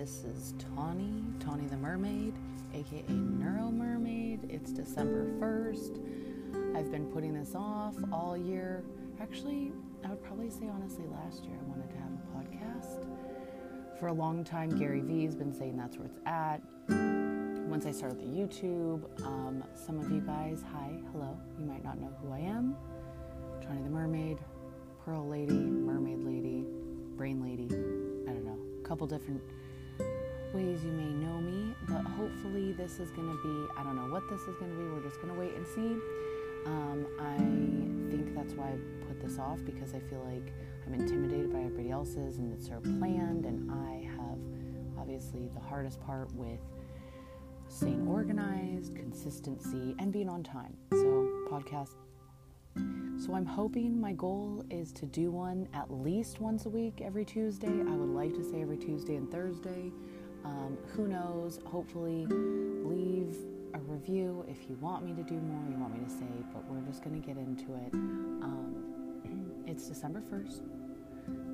This is Tawny, Tawny the Mermaid, aka Neuro Mermaid. It's December 1st. I've been putting this off all year. Actually, I would probably say honestly, last year I wanted to have a podcast. For a long time, Gary Vee has been saying that's where it's at. Once I started the YouTube, um, some of you guys, hi, hello, you might not know who I am. Tawny the Mermaid, Pearl Lady, Mermaid Lady, Brain Lady, I don't know, a couple different ways you may know me, but hopefully this is going to be, I don't know what this is going to be, we're just going to wait and see. Um, I think that's why I put this off because I feel like I'm intimidated by everybody else's and it's so planned, and I have obviously the hardest part with staying organized, consistency, and being on time. So, podcast. So, I'm hoping my goal is to do one at least once a week every Tuesday. I would like to say every Tuesday and Thursday. Um, who knows? Hopefully, leave a review if you want me to do more, you want me to say, but we're just going to get into it. Um, it's December 1st,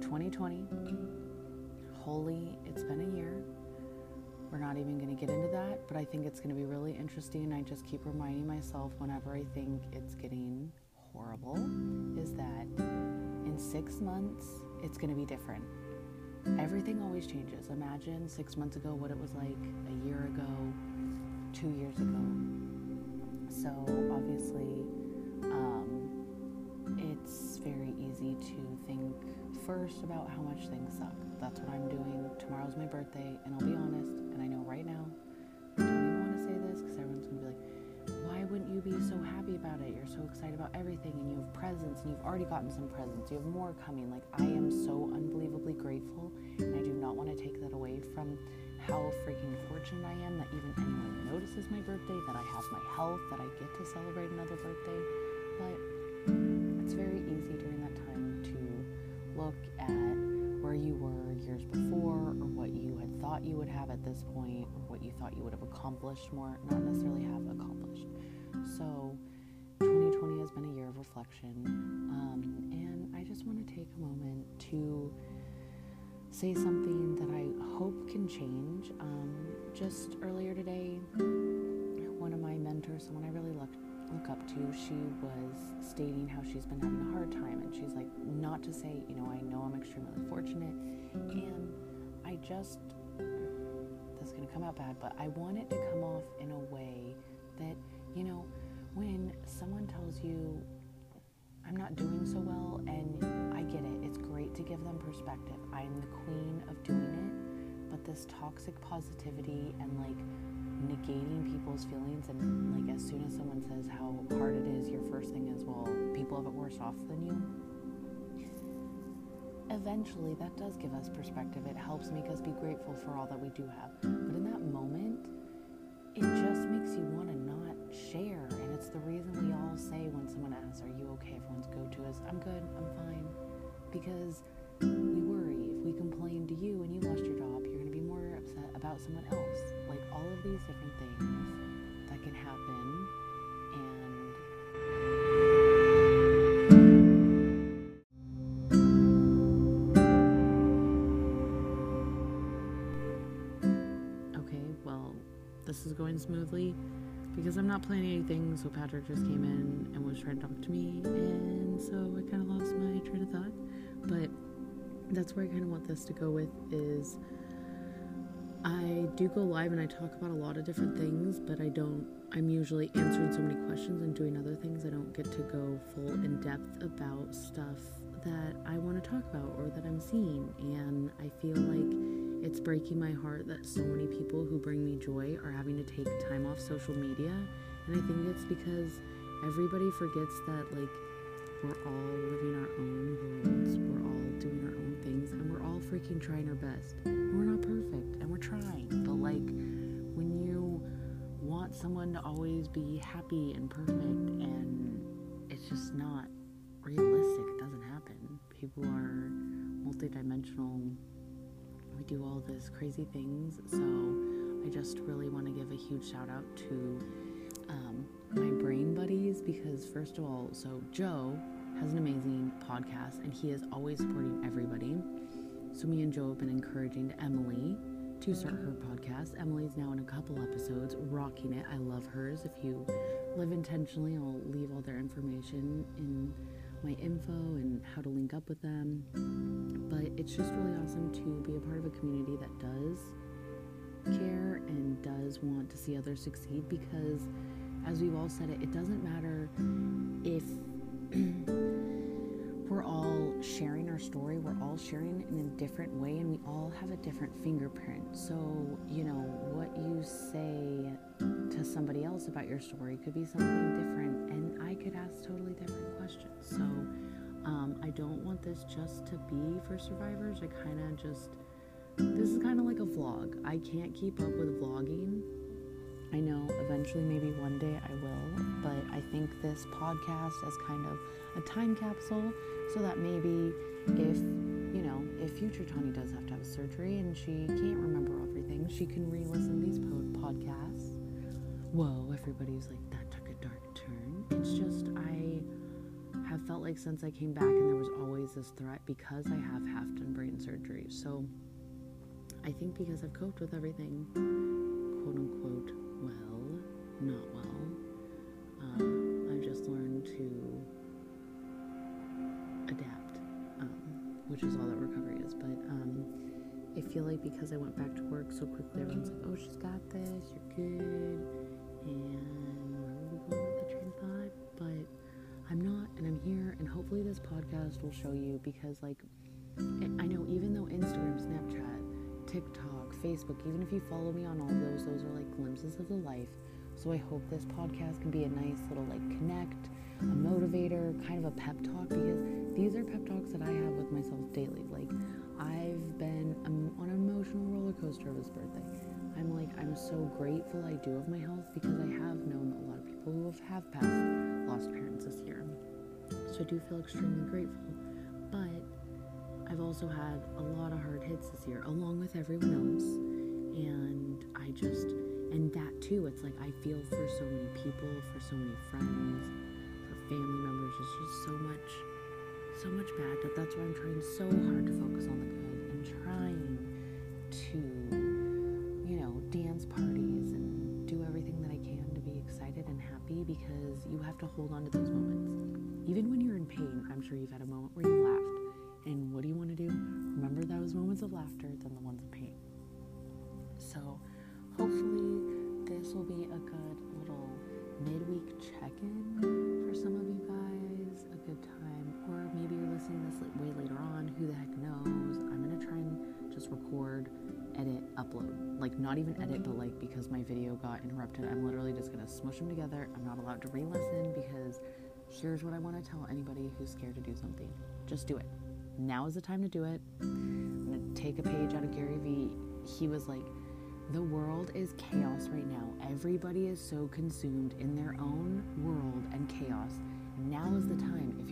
2020. Holy, it's been a year. We're not even going to get into that, but I think it's going to be really interesting. I just keep reminding myself whenever I think it's getting horrible is that in six months, it's going to be different. Everything always changes. Six months ago what it was like a year ago, two years ago. So, obviously, um, it's very easy to think first about how much things suck. That's what I'm doing. Tomorrow's my birthday, and I'll be honest, You're so excited about everything, and you have presents, and you've already gotten some presents. You have more coming. Like, I am so unbelievably grateful, and I do not want to take that away from how freaking fortunate I am that even anyone notices my birthday, that I have my health, that I get to celebrate another birthday. But it's very easy during that time to look at where you were years before or what you had thought you would have at this point or what you thought you would have accomplished more, not necessarily have accomplished. So 2020 has been a year of reflection. Um, and I just want to take a moment to say something that I hope can change. Um, just earlier today, one of my mentors, someone I really look, look up to, she was stating how she's been having a hard time. And she's like, not to say, you know, I know I'm extremely fortunate. And I just, this is going to come out bad, but I want it to come off in a way that, you know, when someone tells you, I'm not doing so well, and I get it, it's great to give them perspective. I'm the queen of doing it, but this toxic positivity and like negating people's feelings, and like as soon as someone says how hard it is, your first thing is, well, people have it worse off than you. Eventually, that does give us perspective. It helps make us be grateful for all that we do have. The reason we all say when someone asks, Are you okay? Everyone's go to is, I'm good, I'm fine. Because we worry. If we complain to you and you lost your job, you're going to be more upset about someone else. Like all of these different things that can happen. And Okay, well, this is going smoothly because I'm not planning anything. So Patrick just came in and was trying to talk to me, and so I kind of lost my train of thought. But that's where I kind of want this to go with is I do go live and I talk about a lot of different things, but I don't. I'm usually answering so many questions and doing other things. I don't get to go full in depth about stuff that I want to talk about or that I'm seeing, and I feel like it's breaking my heart that so many people who bring me joy are having to take time off social media. And I think it's because everybody forgets that, like, we're all living our own worlds, we're all doing our own things, and we're all freaking trying our best. We're not perfect, and we're trying. But, like, when you want someone to always be happy and perfect, and it's just not realistic, it doesn't happen. People are multidimensional we do all these crazy things. So I just really want to give a huge shout out to um, my brain buddies because, first of all, so Joe has an amazing podcast and he is always supporting everybody. So me and Joe have been encouraging Emily to start her podcast. Emily's now in a couple episodes, rocking it. I love hers. If you live intentionally, I'll leave all their information in my info and how to link up with them. But it's just really awesome to be a part of a community that does care and does want to see others succeed because, as we've all said it, it doesn't matter if we're all sharing our story, we're all sharing in a different way, and we all have a different fingerprint. So, you know, what you say to somebody else about your story could be something different, and I could ask totally different questions. So, um, I don't want this just to be for survivors. I kind of just, this is kind of like a vlog. I can't keep up with vlogging. I know eventually, maybe one day I will, but I think this podcast is kind of a time capsule so that maybe if you know if future Tawny does have to have surgery and she can't remember everything, she can re-listen to these pod- podcasts. Whoa, everybody's like that took a dark turn. It's just I have felt like since I came back and there was always this threat because I have half done brain surgery. So I think because I've coped with everything, quote unquote, well, not well, uh, I've just learned to adapt, um, which is all that recovery is. But um, I feel like because I went back to work so quickly, everyone's like, oh, she's got this, you're good. And? But I'm not, and I'm here, and hopefully this podcast will show you because, like, I know even though Instagram, Snapchat, TikTok, Facebook, even if you follow me on all those, those are like glimpses of the life. So I hope this podcast can be a nice little like connect, a motivator, kind of a pep talk because these are pep talks that I have with myself daily. Like I've been um, on an emotional roller coaster of this birthday. I'm like I'm so grateful I do have my health because I have known a lot of people who have, have passed lost parents this year. So I do feel extremely grateful. But I've also had a lot of hard hits this year, along with everyone else. And I just, and that too, it's like I feel for so many people, for so many friends, for family members. It's just so much, so much bad. But that's why I'm trying so hard to focus on the happy because you have to hold on to those moments. Even when you're in pain, I'm sure you've had a moment where you laughed and what do you want to do? Remember those moments of laughter than the ones of pain. So, hopefully, this will be a good little midweek check in for some of you guys. A good time. Or maybe you're listening this way later on. Who the heck knows? I'm to try and just record, edit, upload. Like, not even edit, but like because my video got interrupted, I'm literally just to smush them together. I'm not allowed to re listen because here's what I want to tell anybody who's scared to do something just do it now is the time to do it. I'm gonna take a page out of Gary Vee. He was like, the world is chaos right now. Everybody is so consumed in their own world and chaos. Now is the time.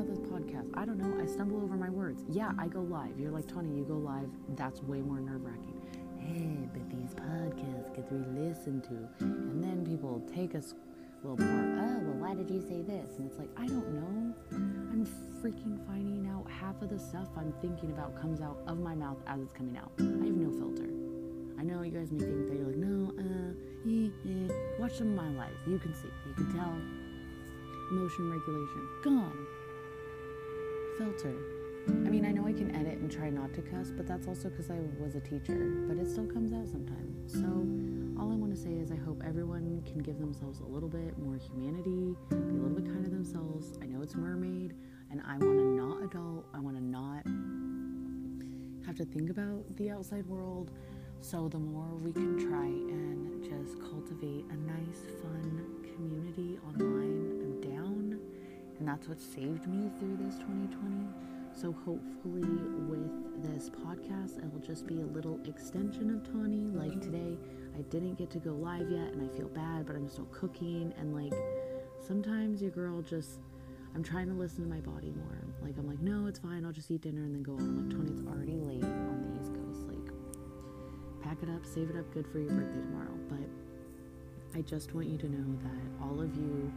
About this podcast. I don't know. I stumble over my words. Yeah, I go live. You're like, Tawny, you go live. That's way more nerve wracking. Hey, but these podcasts get re-listened to. And then people take us little part. Oh, well, why did you say this? And it's like, I don't know. I'm freaking finding out half of the stuff I'm thinking about comes out of my mouth as it's coming out. I have no filter. I know you guys may think that you're like, no, uh, eh, eh. watch some of my lives. You can see, you can tell. Emotion regulation, gone. Filter. I mean, I know I can edit and try not to cuss, but that's also because I was a teacher, but it still comes out sometimes. So, all I want to say is I hope everyone can give themselves a little bit more humanity, be a little bit kind to themselves. I know it's mermaid, and I want to not adult, I want to not have to think about the outside world. So, the more we can try and just cultivate a nice, fun community online. And that's what saved me through this 2020. So, hopefully, with this podcast, it will just be a little extension of Tawny. Like mm-hmm. today, I didn't get to go live yet, and I feel bad, but I'm still cooking. And like, sometimes your girl just, I'm trying to listen to my body more. Like, I'm like, no, it's fine. I'll just eat dinner and then go on. I'm like, Tawny, it's already late on the East Coast. Like, pack it up, save it up good for your birthday tomorrow. But I just want you to know that all of you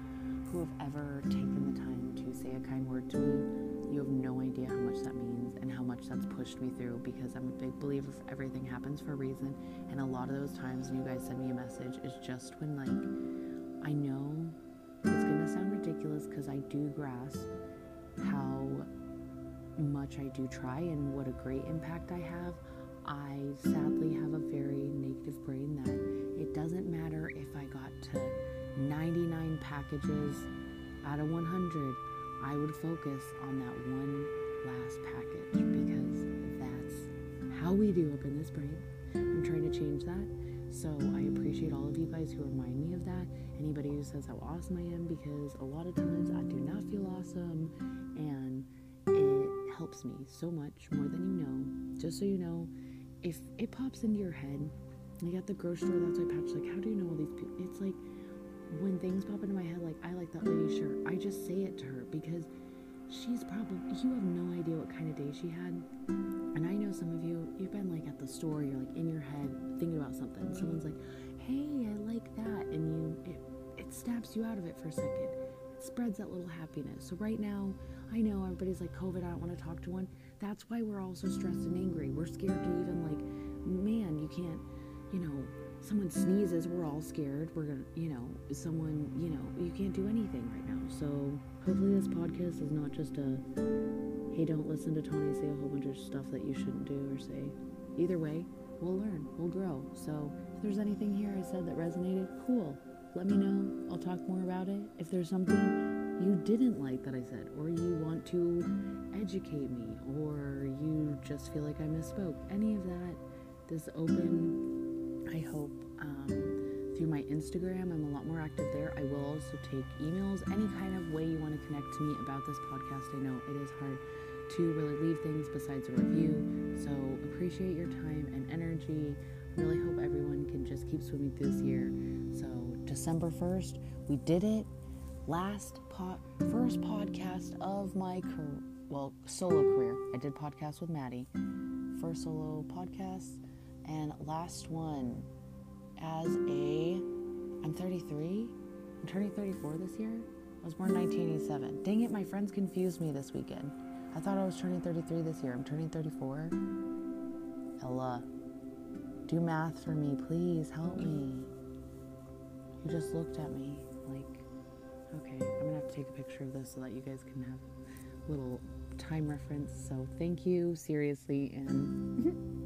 who have ever taken the time to say a kind word to me, You have no idea how much that means and how much that's pushed me through because I'm a big believer of everything happens for a reason. And a lot of those times when you guys send me a message is just when, like, I know it's gonna sound ridiculous because I do grasp how much I do try and what a great impact I have. I sadly have a very negative brain that it doesn't matter if I got to 99 packages out of 100, I would focus on that one last package because that's how we do up in this brain. I'm trying to change that. So I appreciate all of you guys who remind me of that. Anybody who says how awesome I am because a lot of times I do not feel awesome and it helps me so much more than you know. Just so you know, if it pops into your head, like at the grocery store, that's why Pat's like, how do you know all these people? When things pop into my head, like, I like that lady's shirt, I just say it to her because she's probably, you have no idea what kind of day she had. And I know some of you, you've been like at the store, you're like in your head thinking about something. Someone's like, hey, I like that. And you, it, it snaps you out of it for a second. It spreads that little happiness. So right now, I know everybody's like, COVID, I don't want to talk to one. That's why we're all so stressed and angry. We're scared to even like, man, you can't, you know, someone sneezes, we're all scared. We're gonna, you know, someone, you know, you can't do anything right now. So hopefully this podcast is not just a, hey, don't listen to Tawny say a whole bunch of stuff that you shouldn't do or say. Either way, we'll learn, we'll grow. So if there's anything here I said that resonated, cool. Let me know. I'll talk more about it. If there's something you didn't like that I said, or you want to educate me, or you just feel like I misspoke, any of that, this open I hope um, through my Instagram, I'm a lot more active there. I will also take emails, any kind of way you want to connect to me about this podcast. I know it is hard to really leave things besides a review. So appreciate your time and energy. Really hope everyone can just keep swimming this year. So December 1st, we did it. Last pot, first podcast of my career, well, solo career. I did podcast with Maddie. First solo podcast and last one, as a, I'm 33. I'm turning 34 this year. I was born in 1987. Dang it, my friends confused me this weekend. I thought I was turning 33 this year. I'm turning 34. Ella, do math for me, please. Help me. You just looked at me like, okay, I'm gonna have to take a picture of this so that you guys can have a little time reference. So thank you, seriously, and